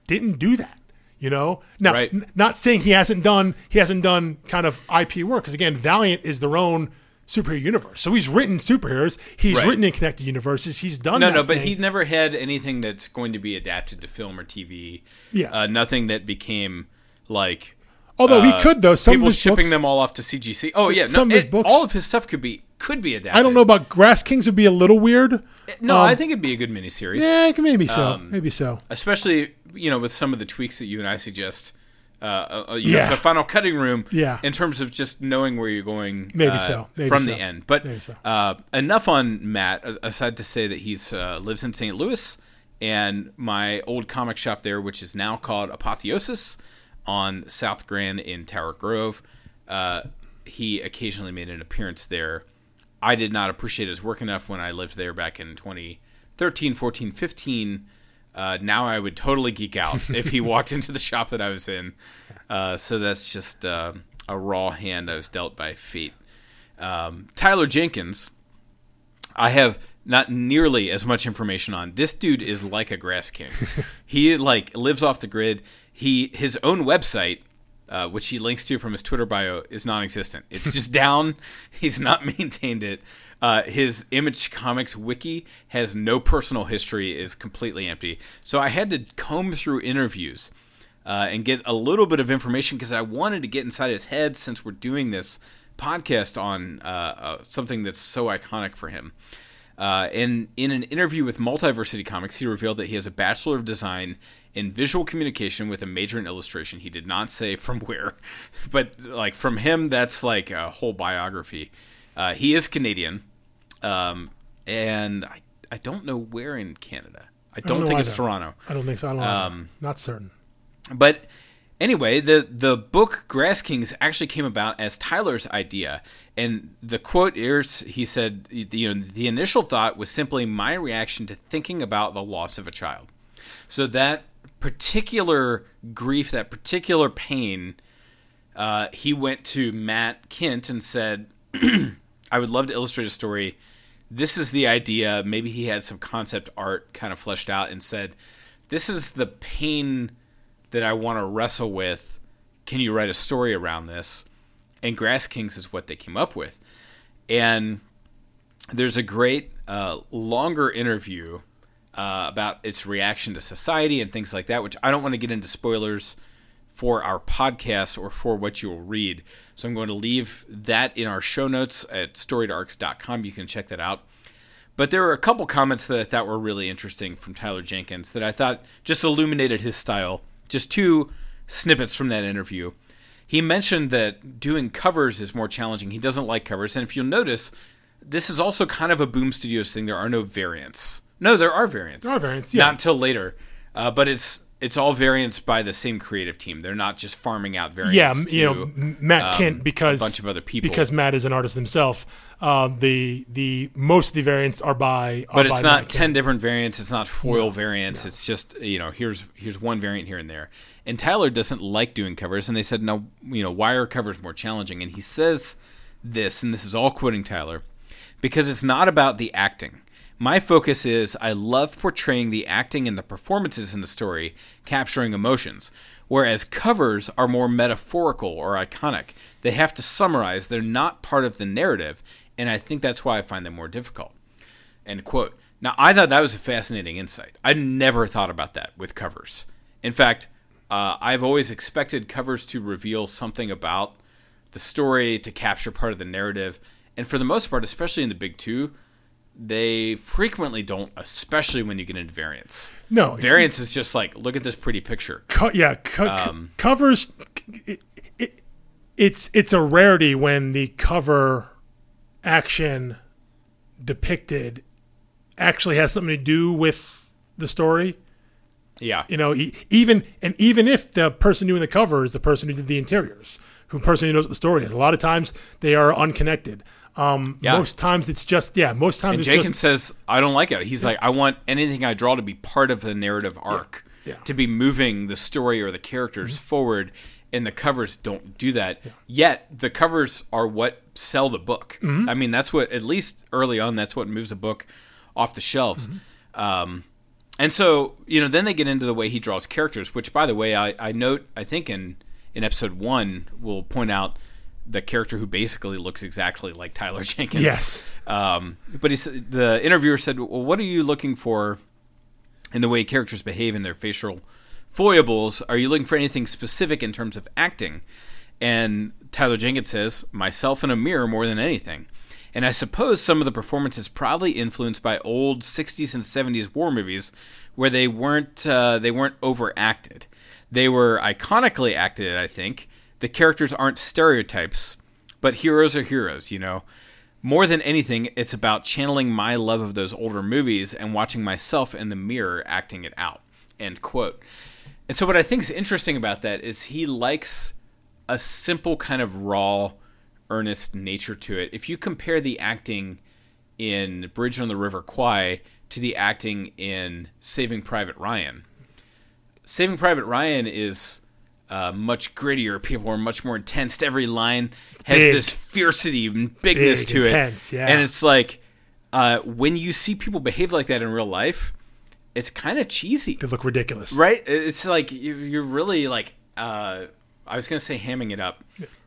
didn't do that. You know, now
Right.
n- not saying he hasn't done he hasn't done kind of IP work because again, Valiant is their own superhero universe. So he's written superheroes. He's
Right.
written in connected universes. He's done
no,
that
no, but
thing.
he never had anything that's going to be adapted to film or TV.
Yeah.
uh, nothing that became like
Although he
uh,
could though, some
people
of his
shipping
books,
them all off to CGC. Oh yeah,
Some
no,
of his
it-
books-
all of his stuff could be could be adapted.
I don't know about Grass Kings would be a little weird.
No,
Um,
I think it'd be a good miniseries.
Yeah, maybe so.
Um,
maybe so.
especially you know with some of the tweaks that you and I suggest. Uh, uh,
Yeah.
the final cutting room.
Yeah.
In terms of just knowing where you're going.
Maybe
uh,
so. Maybe
from
so.
the end, but
Maybe so.
uh, enough on Matt. Aside to say that he's uh, lives in St. Louis, and my old comic shop there, which is now called Apotheosis, on South Grand in Tower Grove. Uh, he occasionally made an appearance there. I did not appreciate his work enough when I lived there back in 2013, 14, 15. Uh, now I would totally geek out if he walked into the shop that I was in. Uh, so that's just uh, a raw hand I was dealt by fate. Um, Tyler Jenkins, I have not nearly as much information on. This dude is like a grass king. he like lives off the grid. He his own website, uh, which he links to from his Twitter bio, is non-existent. It's just down. He's not maintained it. Uh, his Image Comics wiki has no personal history. is completely empty. So I had to comb through interviews uh, and get a little bit of information because I wanted to get inside his head since we're doing this podcast on uh, uh, something that's so iconic for him. Uh, and in an interview with Multiversity Comics, he revealed that he has a Bachelor of Design in Visual Communication with a major in illustration. He did not say from where, but like from him, that's like a whole biography. Uh, he is Canadian, um, and I, I don't know where in Canada. I don't,
know
think it's. Toronto.
I don't think so. I don't.
Um,
Not certain.
But anyway, the the book Grass Kings actually came about as Tyler's idea, and the quote is he said, you know, the initial thought was simply my reaction to thinking about the loss of a child. So that particular grief, that particular pain, uh, he went to Matt Kindt and said, I would love to illustrate a story. This is the idea. Maybe he had some concept art kind of fleshed out and said, This is the pain that I want to wrestle with. Can you write a story around this? And Grass Kings is what they came up with. And there's a great uh, longer interview uh, about its reaction to society and things like that, which I don't want to get into spoilers for our podcast or for what you will read. So I'm going to leave that in our show notes at storiedarcs.com. You can check that out. But there were a couple comments that I thought were really interesting from Tyler Jenkins that I thought just illuminated his style. Just two snippets from that interview. He mentioned that doing covers is more challenging. He doesn't like covers. And if you'll notice, this is also kind of a Boom Studios thing. There are no variants. No, there are variants.
There are variants, yeah.
Not until later. Uh, but it's it's all variants by the same creative team. They're not just farming out variants.
Yeah, m- you know, Matt
um,
Kindt because
a bunch of other people.
because Matt is an artist himself. Uh, the the most of the variants are by are
but
by
it's not
Matt
10
Kindt.
different variants it's not foil variants it's just you know here's here's one variant here and there and tyler doesn't like doing covers and they said no you know why are covers more challenging and he says this and this is all quoting tyler because it's not about the acting my focus is i love portraying the acting and the performances in the story capturing emotions whereas covers are more metaphorical or iconic they have to summarize they're not part of the narrative and i think that's why i find them more difficult End quote. Now, I thought that was a fascinating insight. I never thought about that with covers. In fact, uh, I've always expected covers to reveal something about the story, to capture part of the narrative. And for the most part, especially in the big two, they frequently don't, especially when you get into variants.
No.
Variants is just like, look at this pretty picture.
Co- yeah, co- co-
Um,
covers. It, it, it's it's a rarity when the cover action depicted actually has something to do with the story.
Yeah.
You know, even and even if the person doing the cover is the person who did the interiors, who person who knows what the story is, a lot of times they are unconnected. Um,
Yeah.
Most times it's just yeah. Most times
And
it's
Jenkins
just
says, I don't like it. He's like, I want anything I draw to be part of the narrative arc,
Yeah. Mm-hmm.
to be moving the story or the characters forward, and the covers don't do that. Yet, the covers are what sell the book.
Mm-hmm.
I mean, that's what, at least early on, that's what moves a book off the shelves.
Mm-hmm.
Um, and so, you know, then they get into the way he draws characters, which, by the way, I, I note, I think in, in episode one, we'll point out the character who basically looks exactly like Tyler Jenkins.
Yes.
Um, but he, the interviewer said, "Well, what are you looking for in the way characters behave in their facial foibles? Are you looking for anything specific in terms of acting?" And Tyler Jenkins says, "Myself in a mirror more than anything." And I suppose some of the performance is probably influenced by old '60s and '70s war movies, where they weren't uh, they weren't overacted. They were iconically acted. I think the characters aren't stereotypes, but heroes are heroes. You know, more than anything, it's about channeling my love of those older movies and watching myself in the mirror acting it out. End quote. And so, what I think is interesting about that is he likes a simple kind of raw, earnest nature to it. If you compare the acting in Bridge on the River Kwai to the acting in Saving Private Ryan, Saving Private Ryan is uh, much grittier. People are much more intense. Every line has
Big.
this fiercity and bigness
Big,
to
intense,
it,
yeah.
and it's like uh, when you see people behave like that in real life, it's kind of cheesy,
they look ridiculous.
right? It's like you- you're really like uh, I was gonna say hamming it up.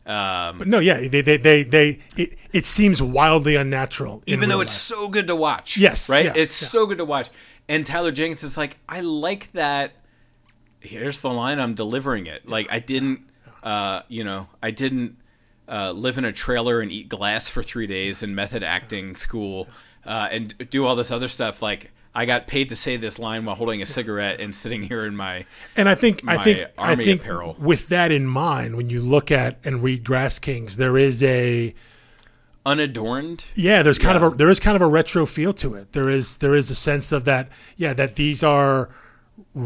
Um,
But no, yeah, they they they, they it, it seems wildly unnatural.
even though it's
life.
so good to watch.
Yes,
right.
yeah,
it's
yeah.
so good to watch. And Tyler Jenkins is like, I like that. Here's the line. I'm delivering it. Like I didn't, uh, you know, I didn't uh, live in a trailer and eat glass for three days in method acting school uh, and do all this other stuff. Like I got paid to say this line while holding a cigarette and sitting here in my
And I think I think I think
apparel.
with that in mind, when you look at and read Grass Kings, there is a
unadorned.
yeah, there's kind
Yeah.
of a there is kind of a retro feel to it. There is there is a sense of that yeah that these are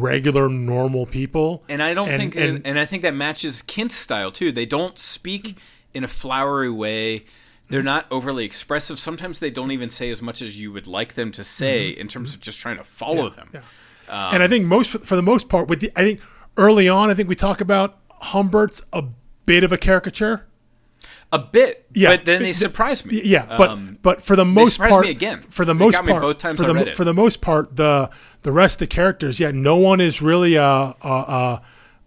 regular normal people.
And I don't
And-
think,
and-
and, I think that matches Kindt's style too. They don't speak in a flowery way. They're not overly expressive. Sometimes they don't even say as much as you would like them to say in terms of just trying to follow them.
Mm-hmm. yeah. and I think most for, for the most part with the I think early on I think we talk about Humbert's a bit of a caricature.
A bit,
Yeah,
but then they
the-
surprise me.
Yeah, but
Um,
but for the most
surprised
part,
me again.
For the
They
most part,
both times
for the
read
mo-
it.
for the most part, the the rest of the characters, yeah, no one is really a a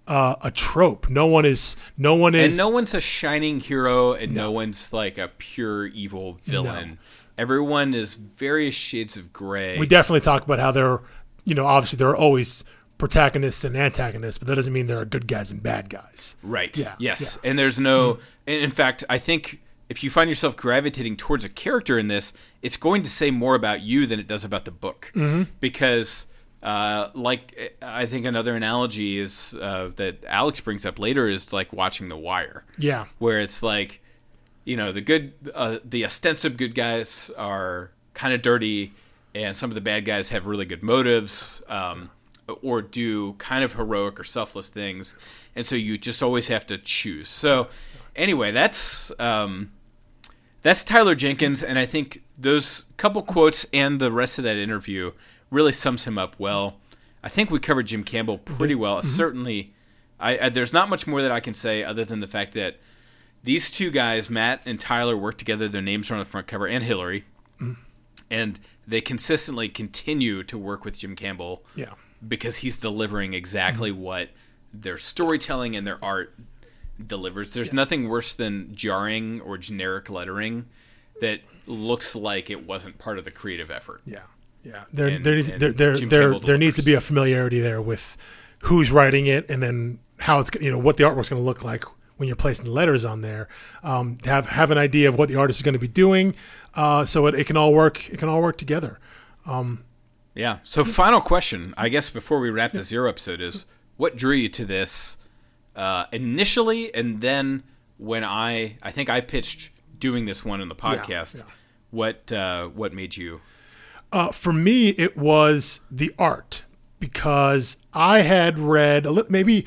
a, a, trope. No one is. No one is.
and no one's a shining hero, and no, one's like a pure evil villain. Everyone is various shades of gray.
we definitely talk about how there, you know, obviously there are always protagonists and antagonists, but that doesn't mean there are good guys and bad guys.
Right.
Yeah,
Yes. And there's no. And in fact, I think if you find yourself gravitating towards a character in this, it's going to say more about you than it does about the book. Mm-hmm. Because, uh, like, I think another analogy is uh, that Alex brings up later is like watching The Wire.
Yeah.
Where it's like, you know, the good, uh, the ostensive good guys are kind of dirty, and some of the bad guys have really good motives, um, or do kind of heroic or selfless things, and so you just always have to choose. So, anyway, that's um, that's Tyler Jenkins, and I think those couple quotes and the rest of that interview really sums him up well. I think we covered Jim Campbell pretty well. Certainly, I, I there's not much more that I can say other than the fact that these two guys, Matt and Tyler, work together. Their names are on the front cover, and Hillary, and they consistently continue to work with Jim Campbell
Yeah.
Because he's delivering exactly what their storytelling and their art delivers. There's nothing worse than jarring or generic lettering that looks like it wasn't part of the creative effort.
Yeah, yeah. There,
And-
there
and
there there there, there needs to be a familiarity there with who's writing it, and then how it's you know what the artwork's going to look like when you're placing the letters on there. Um, have have an idea of what the artist is going to be doing, uh, so it, it can all work. It can all work together.
Yeah. So, final question, I guess, before we wrap the zero episode is what drew you to this uh, initially, and then when I, I think I pitched doing this one in the podcast.
yeah.
What uh, what made you?
Uh, for me, it was the art because I had read maybe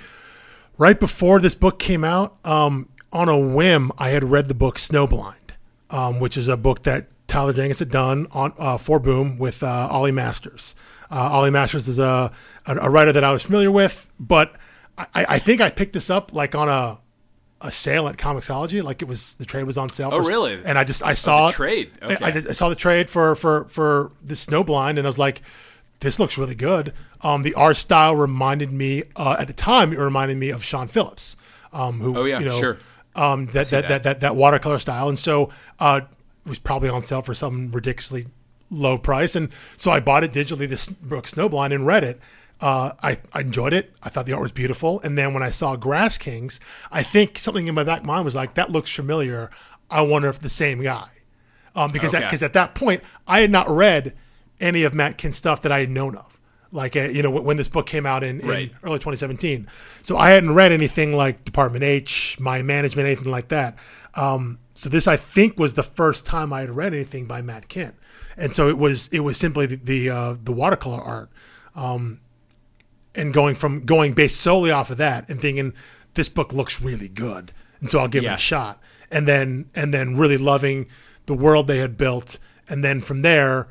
right before this book came out. Um, on a whim, I had read the book Snowblind, um, which is a book that Tyler Jenkins had done on uh, for Boom with uh, Ollie Masters. Uh, Ollie Masters is a, a a writer that I was familiar with, but I, I think I picked this up like on a a sale at Comixology. Like it was the trade was on sale.
Oh,
for-
really?
And I just I saw
the trade.
I-
Okay.
I, I saw the trade for for for the Snowblind, and I was like, this looks really good. Um, the art style reminded me uh, at the time. It reminded me of Sean Phillips, um, who
Oh, yeah,
you know,
sure.
um, that, that,
that.
that that watercolor style, and so uh, was probably on sale for some ridiculously low price, and so I bought it digitally, this book Snowblind, and read it. Uh, I, I enjoyed it. I thought the art was beautiful, and then when I saw Grass Kings, I think something in my back mind was like, that looks familiar. I wonder if the same guy, um, because
Okay.
because at that point I had not read any of Matt Kindt's stuff that I had known of. Like uh, you know when this book came out in, in
Right.
early 2017, so I hadn't read anything like Department H, Mind Management, anything like that. Um, so this I think was the first time I had read anything by Matt Kindt, and so it was it was simply the the, uh, the watercolor art, um, and going from going based solely off of that and thinking this book looks really good, and so I'll give it a shot, and then and then really loving the world they had built, and then from there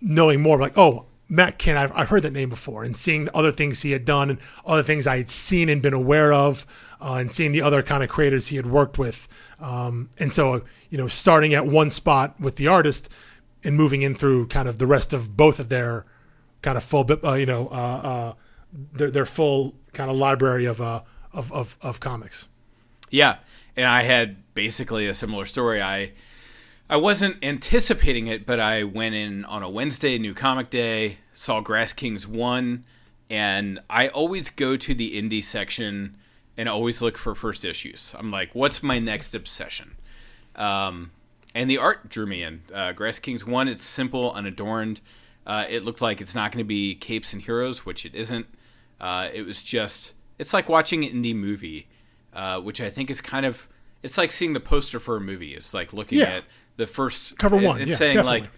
knowing more like oh matt kindt I've, I've heard that name before and seeing the other things he had done and other things i had seen and been aware of uh, and seeing the other kind of creators he had worked with um, and so you know starting at one spot with the artist and moving in through kind of the rest of both of their kind of full uh, you know uh, uh, their, their full kind of library of, uh, of, of, of comics
Yeah, and I had basically a similar story. I I wasn't anticipating it, but I went in on a Wednesday, New Comic Day, saw Grass Kings one, and I always go to the indie section and always look for first issues. I'm like, what's my next obsession? Um, and the art drew me in. Uh, Grass Kings one, it's simple, unadorned. Uh, it looked like it's not going to be capes and heroes, which it isn't. Uh, it was just, it's like watching an indie movie, uh, which I think is kind of, it's like seeing the poster for a movie. It's like looking
Yeah.
at the first
Cover
and-
one,
and
yeah,
saying
definitely.
like,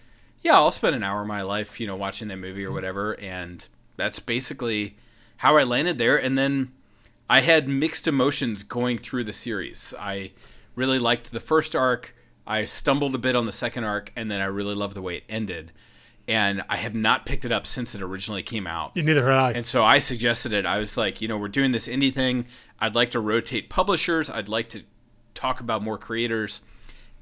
yeah, I'll spend an hour of my life, you know, watching that movie or whatever, and that's basically how I landed there. And then I had mixed emotions going through the series. I really liked the first arc. I stumbled a bit on the second arc, and then I really loved the way it ended. And I have not picked it up since it originally came out.
neither had i
And so I suggested it. I was like, you know, we're doing this indie thing. I'd like to rotate publishers. I'd like to talk about more creators.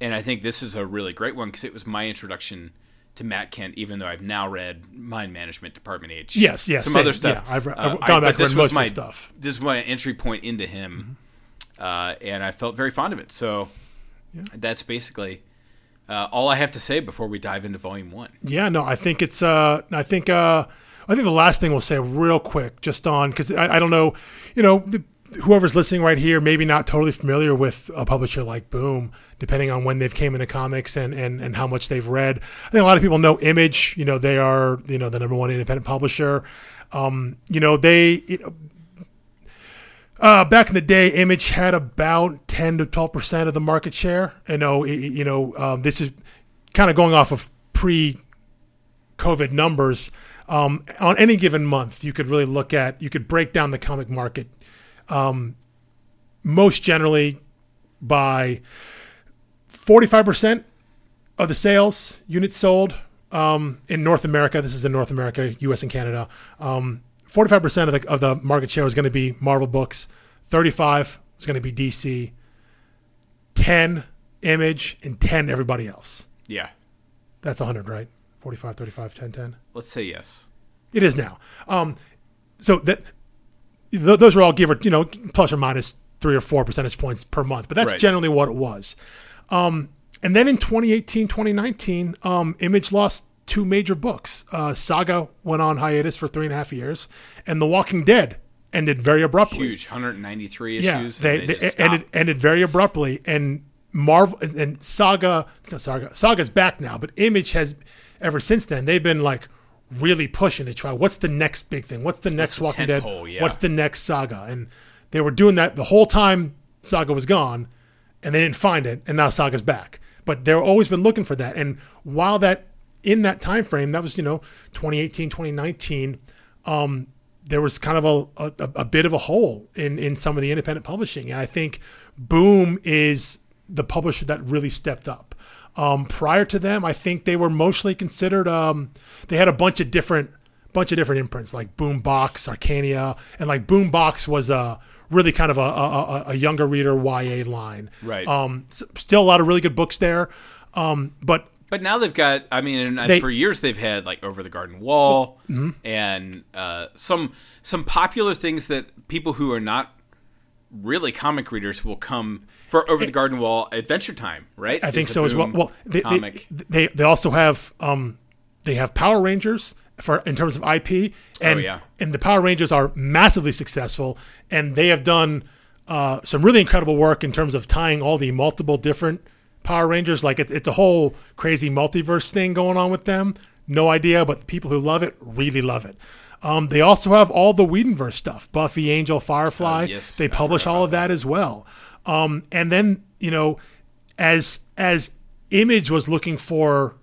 And I think this is a really great one because it was my introduction to Matt Kindt, even though I've now read Mind Management Department H.
Yes, yes,
Some
same.
other stuff. Uh,
Yeah, I've re- I've
I-
gone back and
this
read
was
most of
my,
stuff.
This is my entry point into him. Uh, and I felt very fond of it. So yeah. that's basically uh, all I have to say before we dive into volume one.
Yeah, no, I think it's. Uh, I think. Uh, I think the last thing we'll say real quick, just on because I, I don't know, you know, the, whoever's listening right here, maybe not totally familiar with a publisher like Boom, depending on when they've came into comics and and and how much they've read. I think a lot of people know Image. You know, they are you know the number one independent publisher. Um, you know, they. It, uh, back in the day, Image had about ten to twelve percent of the market share. I know, it- you know, um, this is kind of going off of pre-COVID numbers. Um, on any given month, you could really look at, you could break down the comic market, um, most generally by forty-five percent of the sales units sold um, in North America. This is in North America, U.S. and Canada. Um, Forty-five percent of the of the market share is going to be Marvel books. Thirty-five is going to be DC. Ten Image and ten everybody else.
Yeah.
That's 100, right? 45, 35, 10, 10.
Let's say yes.
It is now. Um, so that th- those are all give or you know plus or minus three or four percentage points per month, but that's
Right.
generally what it was. Um, and then in 2018, 2019, um, Image lost two major books. Uh, Saga went on hiatus for three and a half years, and The Walking Dead ended very abruptly.
Huge, 193
Yeah,
issues.
they, they, ended ended very abruptly, and Marvel and, Saga, not Saga, Saga's back now, but Image has ever since then they've been like really pushing to try what's the next big thing, what's the next Walking Dead,
tentpole, yeah.
what's the next Saga, and they were doing that the whole time Saga was gone, and they didn't find it, and now Saga's back, but they've always been looking for that, and while that in that time frame, that was you know 2018, 2019. Um, there was kind of a, a, a bit of a hole in in some of the independent publishing, and I think Boom is the publisher that really stepped up. Um, prior to them, I think they were mostly considered. Um, they had a bunch of different bunch of different imprints like Boombox, Archaia, and like Boombox was a really kind of a, a, a younger reader YA line.
Right.
Um, still a lot of really good books there, um, but
But now they've got. I mean, and
They-
for years they've had like Over the Garden Wall
mm-hmm.
and uh, some some popular things that people who are not really comic readers will come for Over the Garden Wall Adventure Time, right?
I think so as well. Well, they, they,
comic.
they they also have um, they have Power Rangers for in terms of IP, and
Oh, yeah.
and the Power Rangers are massively successful, and they have done uh, some really incredible work in terms of tying all the multiple different Power Rangers. Like it's it's a whole crazy multiverse thing going on with them. No idea, but the people who love it really love it. Um, they also have all the Whedonverse stuff: Buffy, Angel, Firefly.
Oh, yes,
they publish all of that as well. Um, and then you know, as as Image was looking for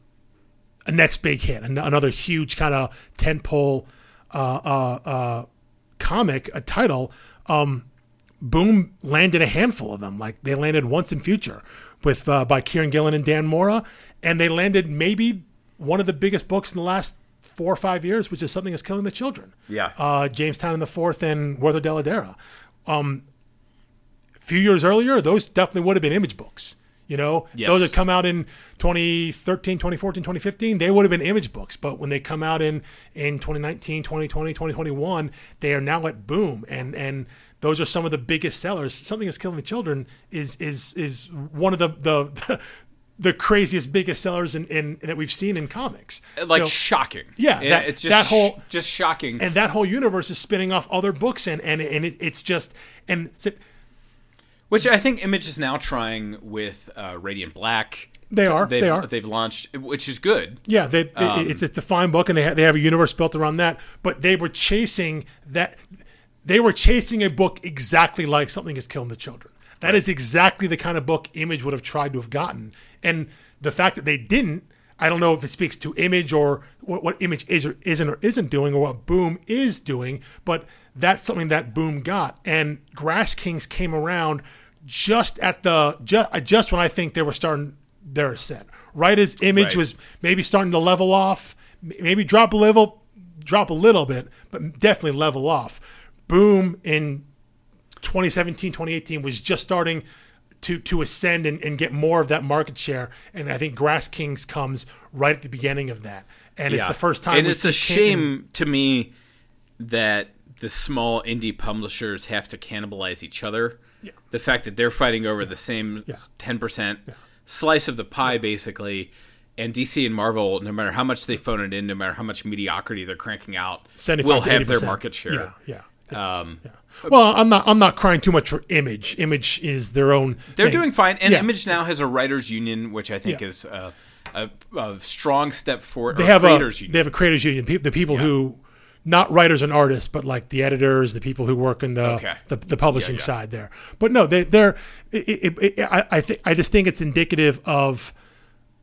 a next big hit, an- another huge kind of tentpole uh, uh, uh, comic, a title. Um, Boom landed a handful of them. Like they landed Once & Future with uh, by Kieron Gillen and Dan Mora, and they landed maybe one of the biggest books in the last four or five years, which is something that's killing the children.
Yeah.
uh, James Tynion the Fourth and Werther Dell'Edera. Um, few years earlier, those definitely would have been image books. You know,
Yes.
those that come out in 2013, 2014, 2015, they would have been image books. But when they come out in, in 2019, 2020, 2021, they are now at boom. And, and those are some of the biggest sellers. Something that's killing the children is, is, is one of the, the, the craziest, biggest sellers in, in, that we've seen in comics.
Uh, like
You know,
shocking.
Yeah, that-
it's just
that whole-
just shocking.
and that whole universe is spinning off other books and, and, and it, it's just, and so-
Which I think Image is now trying with uh, Radiant Black.
They are,
They've,
they are.
They've launched, which is good.
Yeah, they,
Um,
it's a defined book, and they ha- they have a universe built around that. But they were chasing that. They were chasing a book exactly like something is killing the children. That is exactly the kind of book Image would have tried to have gotten, and the fact that they didn't, I don't know if it speaks to Image or what, what Image is or isn't or isn't doing, or what Boom is doing. But that's something that Boom got, and Grass Kings came around just at the just uh, just when I think they were starting their ascent. Right as Image
Right.
was maybe starting to level off, maybe drop a level, drop a little bit, but definitely level off. Boom in 2017, 2018 was just starting to to ascend and, and get more of that market share. And I think Grass Kings comes right at the beginning of that. And it's the first time.
And it's a shame to me that the small indie publishers have to cannibalize each other.
Yeah.
The fact that they're fighting over the same ten percent slice of the pie, basically. And DC and Marvel, no matter how much they phone it in, no matter how much mediocrity they're cranking out, will have their
80%.
market share.
Yeah, yeah. yeah.
Um,
Well, I'm not. I'm not crying too much for Image. Image is their own.
They're
thing.
doing fine, and
Yeah.
Image now has a writers' union, which I think
Yeah.
is a, a, a strong step forward.
They have
creators
a.
union.
They have a creators union. pe- The people who, not writers and artists, but like the editors, the people who work in the
Okay.
the, the publishing
Yeah, yeah.
side there. But no, they, they're. It, it, it, I I think I just think it's indicative of.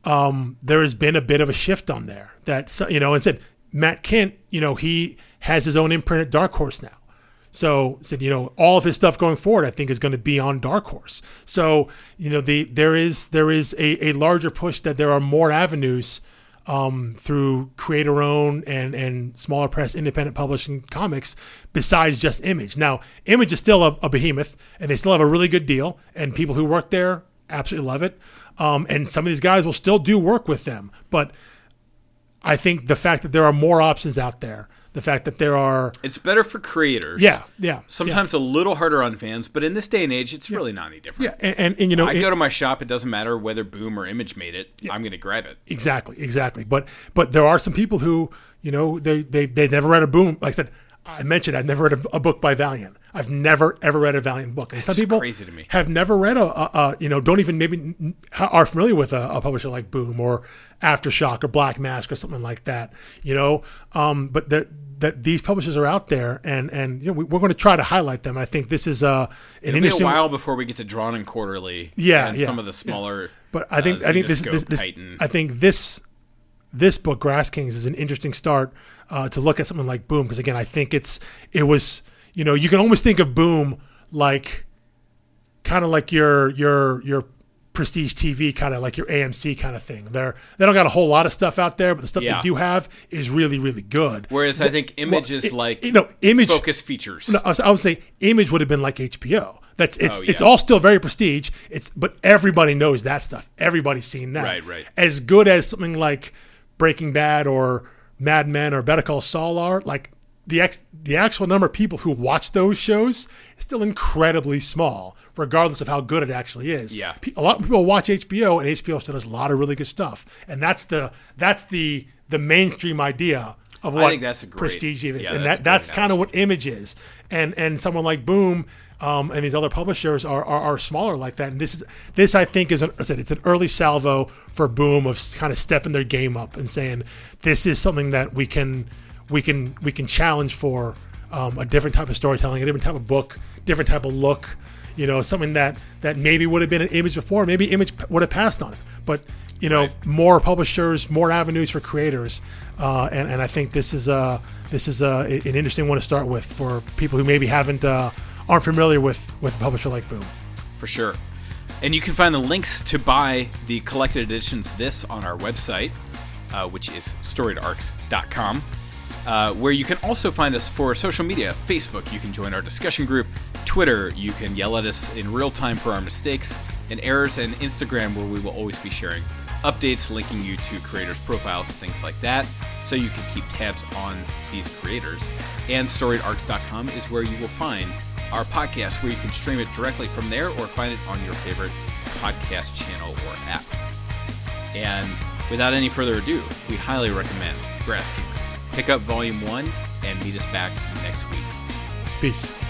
Um, there has been a bit of a shift on there. That you know, and said Matt Kindt. You know, he has his own imprint at Dark Horse now. So said, you know, all of his stuff going forward, I think, is going to be on Dark Horse. So you know, the there is there is a, a larger push that there are more avenues um, through creator own and and smaller press independent publishing comics besides just Image. Now, Image is still a, a behemoth, and they still have a really good deal, and people who work there absolutely love it. Um, and some of these guys will still do work with them, but I think the fact that there are more options out there, the fact that there are
it's better for creators.
yeah yeah
Sometimes a little harder on fans, but in this day and age, it's really not any different.
yeah and, and, and you know
I
it-
go to my shop. It doesn't matter whether Boom or Image made it. I'm going to grab it.
Exactly, exactly. But but there are some people who you know they they they never read a boom. Like I said, I mentioned I've never read a, a book by Valiant. I've never ever read a Valiant book. And some people
crazy to me.
have never read a, a, a you know don't even maybe are familiar with a, a publisher like Boom or Aftershock or Black Mask or something like that. You know, um, but that that these publishers are out there and and you know we, we're going to try to highlight them. I think this is uh, an
It'll be a while before we get to Drawn and Quarterly.
Yeah,
and
yeah,
some of the
yeah.
smaller.
But I think
uh,
I think this, this, this I think this this book, Grass Kings, is an interesting start uh, to look at something like Boom because again, I think it's it was you know you can almost think of Boom like kind of like your your your prestige TV kind of like your AMC kind of thing. They're they don't got a whole lot of stuff out there, but the stuff
Yeah.
they do have is really really good.
Whereas I think Image
Well,
is
it-
like
you know image
focus features.
no, I, would say Image would have been like HBO. That's it's
Oh,
it's all still very prestige. It's but everybody knows that stuff. Everybody's seen that.
Right, right.
As good as something like Breaking Bad or Mad Men or Better Call Saul are, like the ex, the actual number of people who watch those shows is still incredibly small, regardless of how good it actually is.
Yeah.
A lot of people watch HBO, and HBO still does a lot of really good stuff. And that's the that's the the mainstream idea of what I
think that's a great-
prestige is,
yeah,
and
that's
that that's kind of what image is and and someone like boom um, and these other publishers are, are are smaller like that and this is this i think is an, I said it's an early salvo for boom of kind of stepping their game up and saying this is something that we can we can we can challenge for um, a different type of storytelling a different type of book different type of look you know something that that maybe would have been an image before maybe image would have passed on it. But you know more publishers more avenues for creators uh, and, and i think this is a this is a, an interesting one to start with for people who maybe haven't uh, aren't familiar with with a publisher like boom.
For sure. And you can find the links to buy the collected editions this on our website, uh, which is storiedarcs.com, uh, where you can also find us for social media. Facebook, you can join our discussion group. Twitter, you can yell at us in real time for our mistakes and errors, and Instagram, where we will always be sharing updates, linking you to creators' profiles, things like that, so you can keep tabs on these creators. And storiedarcs.com is where you will find our podcast, where you can stream it directly from there or find it on your favorite podcast channel or app. And without any further ado, we highly recommend Grass Kings. Pick up Volume 1 and meet us back next week.
peace